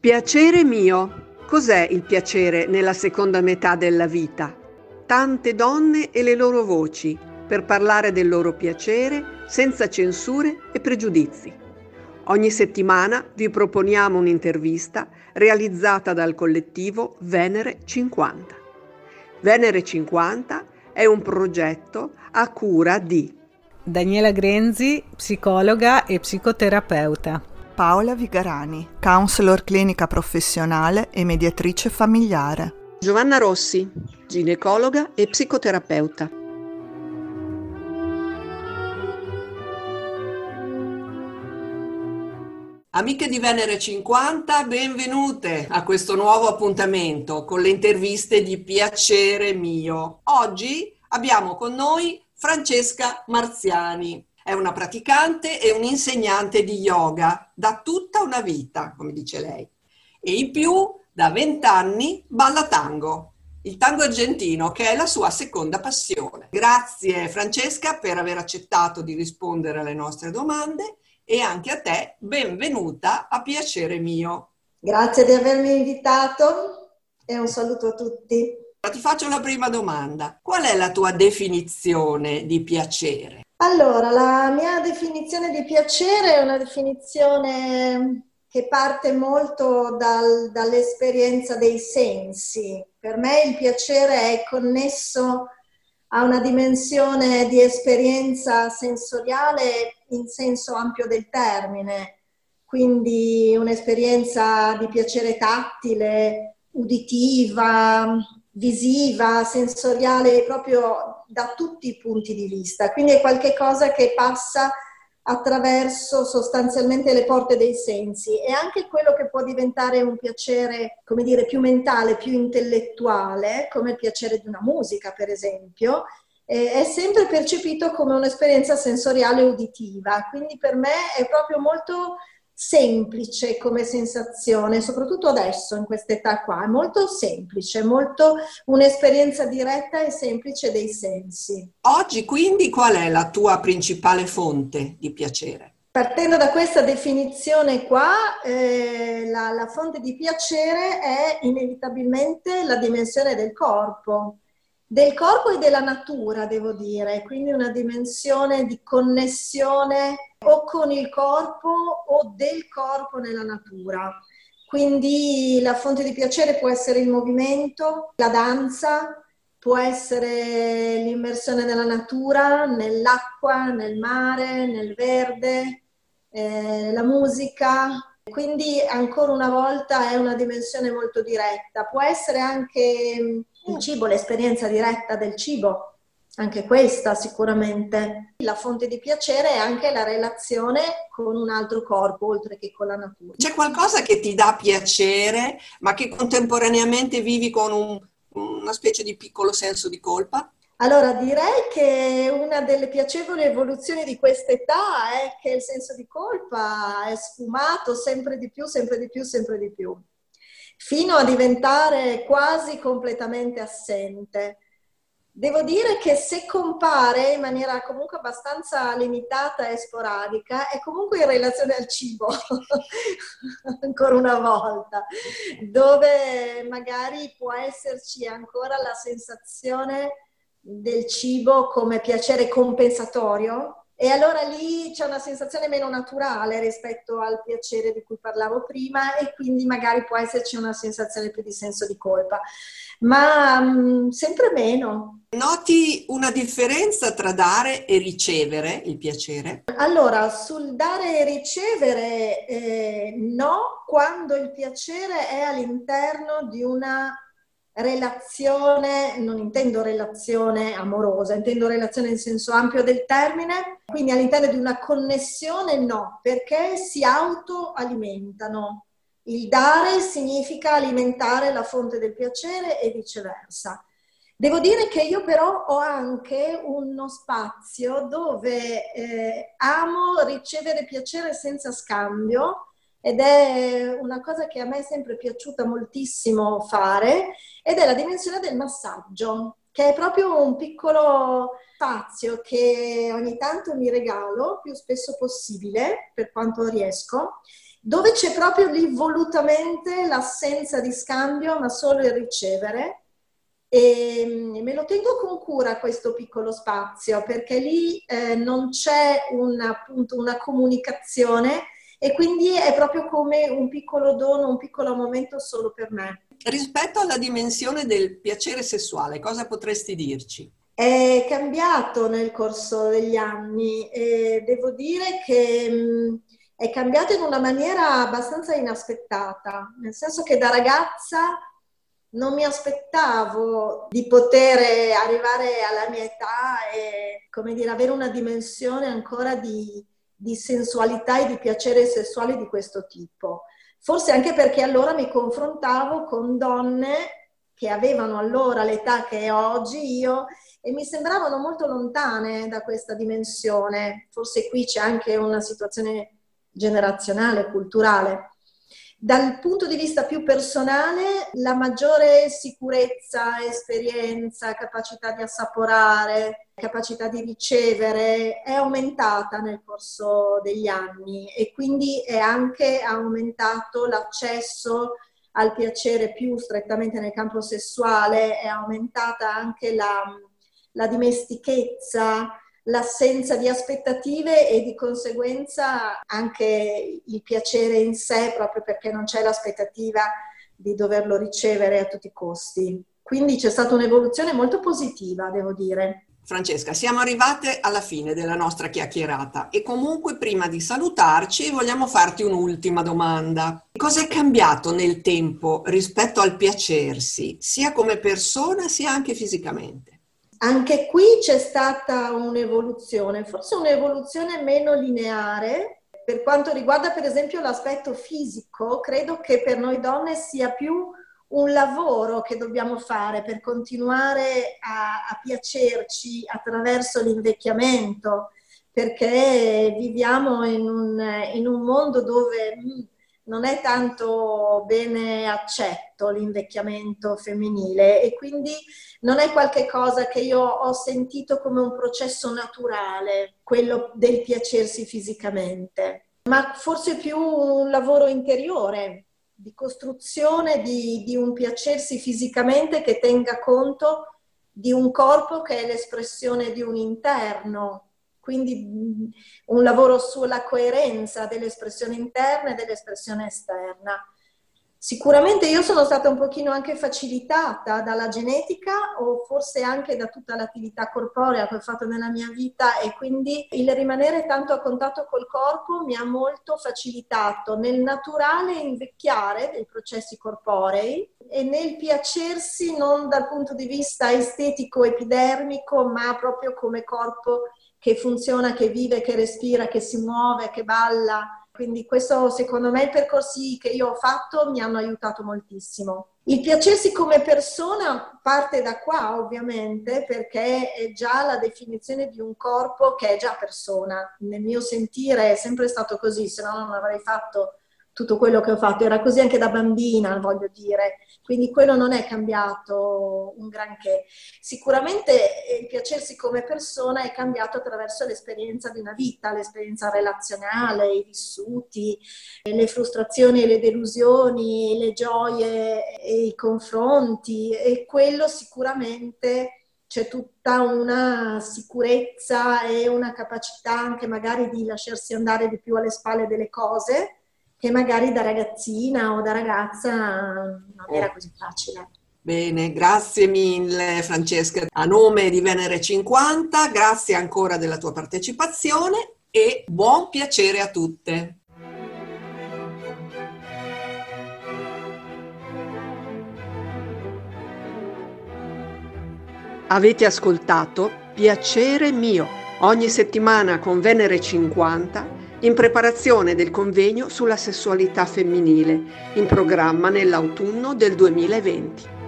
Piacere mio. Cos'è il piacere nella seconda metà della vita? Tante donne e le loro voci per parlare del loro piacere senza censure e pregiudizi. Ogni settimana vi proponiamo un'intervista realizzata dal collettivo Venere 50. Venere 50 è un progetto a cura di Daniela Grenzi, psicologa e psicoterapeuta. Paola Vigarani, counselor clinica professionale e mediatrice familiare. Giovanna Rossi, ginecologa e psicoterapeuta. Amiche di Venere 50, benvenute a questo nuovo appuntamento con le interviste di Piacere mio. Oggi abbiamo con noi Francesca Marziani, è una praticante e un'insegnante di yoga da tutta una vita, come dice lei. E in più, da vent'anni, balla tango, il tango argentino, che è la sua seconda passione. Grazie Francesca per aver accettato di rispondere alle nostre domande e anche a te benvenuta a piacere mio. Grazie di avermi invitato e un saluto a tutti. Ti faccio la prima domanda. Qual è la tua definizione di piacere? Allora, la mia definizione di piacere è una definizione che parte molto dal, dall'esperienza dei sensi. Per me il piacere è connesso a una dimensione di esperienza sensoriale in senso ampio del termine, quindi un'esperienza di piacere tattile, uditiva, visiva, sensoriale, proprio da tutti i punti di vista. Quindi è qualcosa che passa attraverso sostanzialmente le porte dei sensi e anche quello che può diventare un piacere, come dire, più mentale, più intellettuale, come il piacere di una musica, per esempio, eh, è sempre percepito come un'esperienza sensoriale uditiva. Quindi per me è proprio molto semplice come sensazione, soprattutto adesso in questa età qua, è molto semplice, molto un'esperienza diretta e semplice dei sensi. Oggi quindi qual è la tua principale fonte di piacere? Partendo da questa definizione qua, eh, la, la fonte di piacere è inevitabilmente la dimensione del corpo del corpo e della natura, devo dire, quindi una dimensione di connessione o con il corpo o del corpo nella natura. Quindi la fonte di piacere può essere il movimento, la danza, può essere l'immersione nella natura, nell'acqua, nel mare, nel verde, eh, la musica. Quindi ancora una volta è una dimensione molto diretta. Può essere anche il cibo, l'esperienza diretta del cibo, anche questa sicuramente. La fonte di piacere è anche la relazione con un altro corpo, oltre che con la natura. C'è qualcosa che ti dà piacere, ma che contemporaneamente vivi con un, una specie di piccolo senso di colpa? Allora, direi che una delle piacevoli evoluzioni di questa età è che il senso di colpa è sfumato sempre di più, sempre di più, sempre di più fino a diventare quasi completamente assente. Devo dire che se compare in maniera comunque abbastanza limitata e sporadica, è comunque in relazione al cibo, ancora una volta, dove magari può esserci ancora la sensazione del cibo come piacere compensatorio, e allora lì c'è una sensazione meno naturale rispetto al piacere di cui parlavo prima e quindi magari può esserci una sensazione più di senso di colpa, ma mh, mm, sempre meno. Noti una differenza tra dare e ricevere il piacere? Allora, sul dare e ricevere eh, no, quando il piacere è all'interno di una relazione, non intendo relazione amorosa, intendo relazione in senso ampio del termine, quindi all'interno di una connessione no, perché si autoalimentano. Il dare significa alimentare la fonte del piacere e viceversa. Devo dire che io però ho anche uno spazio dove eh, amo ricevere piacere senza scambio, ed è una cosa che a me è sempre piaciuta moltissimo fare ed è la dimensione del massaggio, che è proprio un piccolo spazio che ogni tanto mi regalo più spesso possibile per quanto riesco dove c'è proprio lì volutamente l'assenza di scambio, ma solo il ricevere. E me lo tengo con cura questo piccolo spazio perché lì eh, non c'è una, appunto, una comunicazione e quindi è proprio come un piccolo dono, un piccolo momento solo per me. Rispetto alla dimensione del piacere sessuale, cosa potresti dirci? È cambiato nel corso degli anni e devo dire che mh, è cambiato in una maniera abbastanza inaspettata, nel senso che da ragazza non mi aspettavo di poter arrivare alla mia età e, come dire, avere una dimensione ancora di, di sensualità e di piacere sessuale di questo tipo. Forse anche perché allora mi confrontavo con donne che avevano allora l'età che ho oggi io e mi sembravano molto lontane da questa dimensione. Forse qui c'è anche una situazione generazionale, culturale. Dal punto di vista più personale, la maggiore sicurezza, esperienza, capacità di assaporare, capacità di ricevere è aumentata nel corso degli anni e quindi è anche aumentato l'accesso al piacere più strettamente nel campo sessuale, è aumentata anche la, la dimestichezza, l'assenza di aspettative e di conseguenza anche il piacere in sé proprio perché non c'è l'aspettativa di doverlo ricevere a tutti i costi. Quindi c'è stata un'evoluzione molto positiva, devo dire. Francesca, siamo arrivate alla fine della nostra chiacchierata e comunque prima di salutarci vogliamo farti un'ultima domanda. Cosa è cambiato nel tempo rispetto al piacersi, sia come persona sia anche fisicamente? Anche qui c'è stata un'evoluzione, forse un'evoluzione meno lineare. Per quanto riguarda per esempio l'aspetto fisico, credo che per noi donne sia più un lavoro che dobbiamo fare per continuare a, a piacerci attraverso l'invecchiamento, perché viviamo in un, in un mondo dove mm, non è tanto bene accetto l'invecchiamento femminile e quindi non è qualcosa che io ho sentito come un processo naturale, quello del piacersi fisicamente, ma forse più un lavoro interiore di costruzione di, di un piacersi fisicamente che tenga conto di un corpo che è l'espressione di un interno quindi un lavoro sulla coerenza dell'espressione interna e dell'espressione esterna. Sicuramente io sono stata un pochino anche facilitata dalla genetica o forse anche da tutta l'attività corporea che ho fatto nella mia vita e quindi il rimanere tanto a contatto col corpo mi ha molto facilitato nel naturale invecchiare dei processi corporei e nel piacersi non dal punto di vista estetico epidermico ma proprio come corpo che funziona, che vive, che respira, che si muove, che balla. Quindi questo secondo me i percorsi che io ho fatto mi hanno aiutato moltissimo. Il piacersi come persona parte da qua ovviamente perché è già la definizione di un corpo che è già persona. Nel mio sentire è sempre stato così, se no non avrei fatto tutto quello che ho fatto. Era così anche da bambina, voglio dire. Quindi quello non è cambiato un granché. Sicuramente il piacersi come persona è cambiato attraverso l'esperienza di una vita, l'esperienza relazionale, i vissuti, le frustrazioni e le delusioni, le gioie e i confronti e quello sicuramente c'è tutta una sicurezza e una capacità anche magari di lasciarsi andare di più alle spalle delle cose che magari da ragazzina o da ragazza non era oh. così facile. Bene, grazie mille Francesca. A nome di Venere 50, grazie ancora della tua partecipazione e buon piacere a tutte. Avete ascoltato Piacere mio ogni settimana con Venere 50 in preparazione del convegno sulla sessualità femminile, in programma nell'autunno del 2020.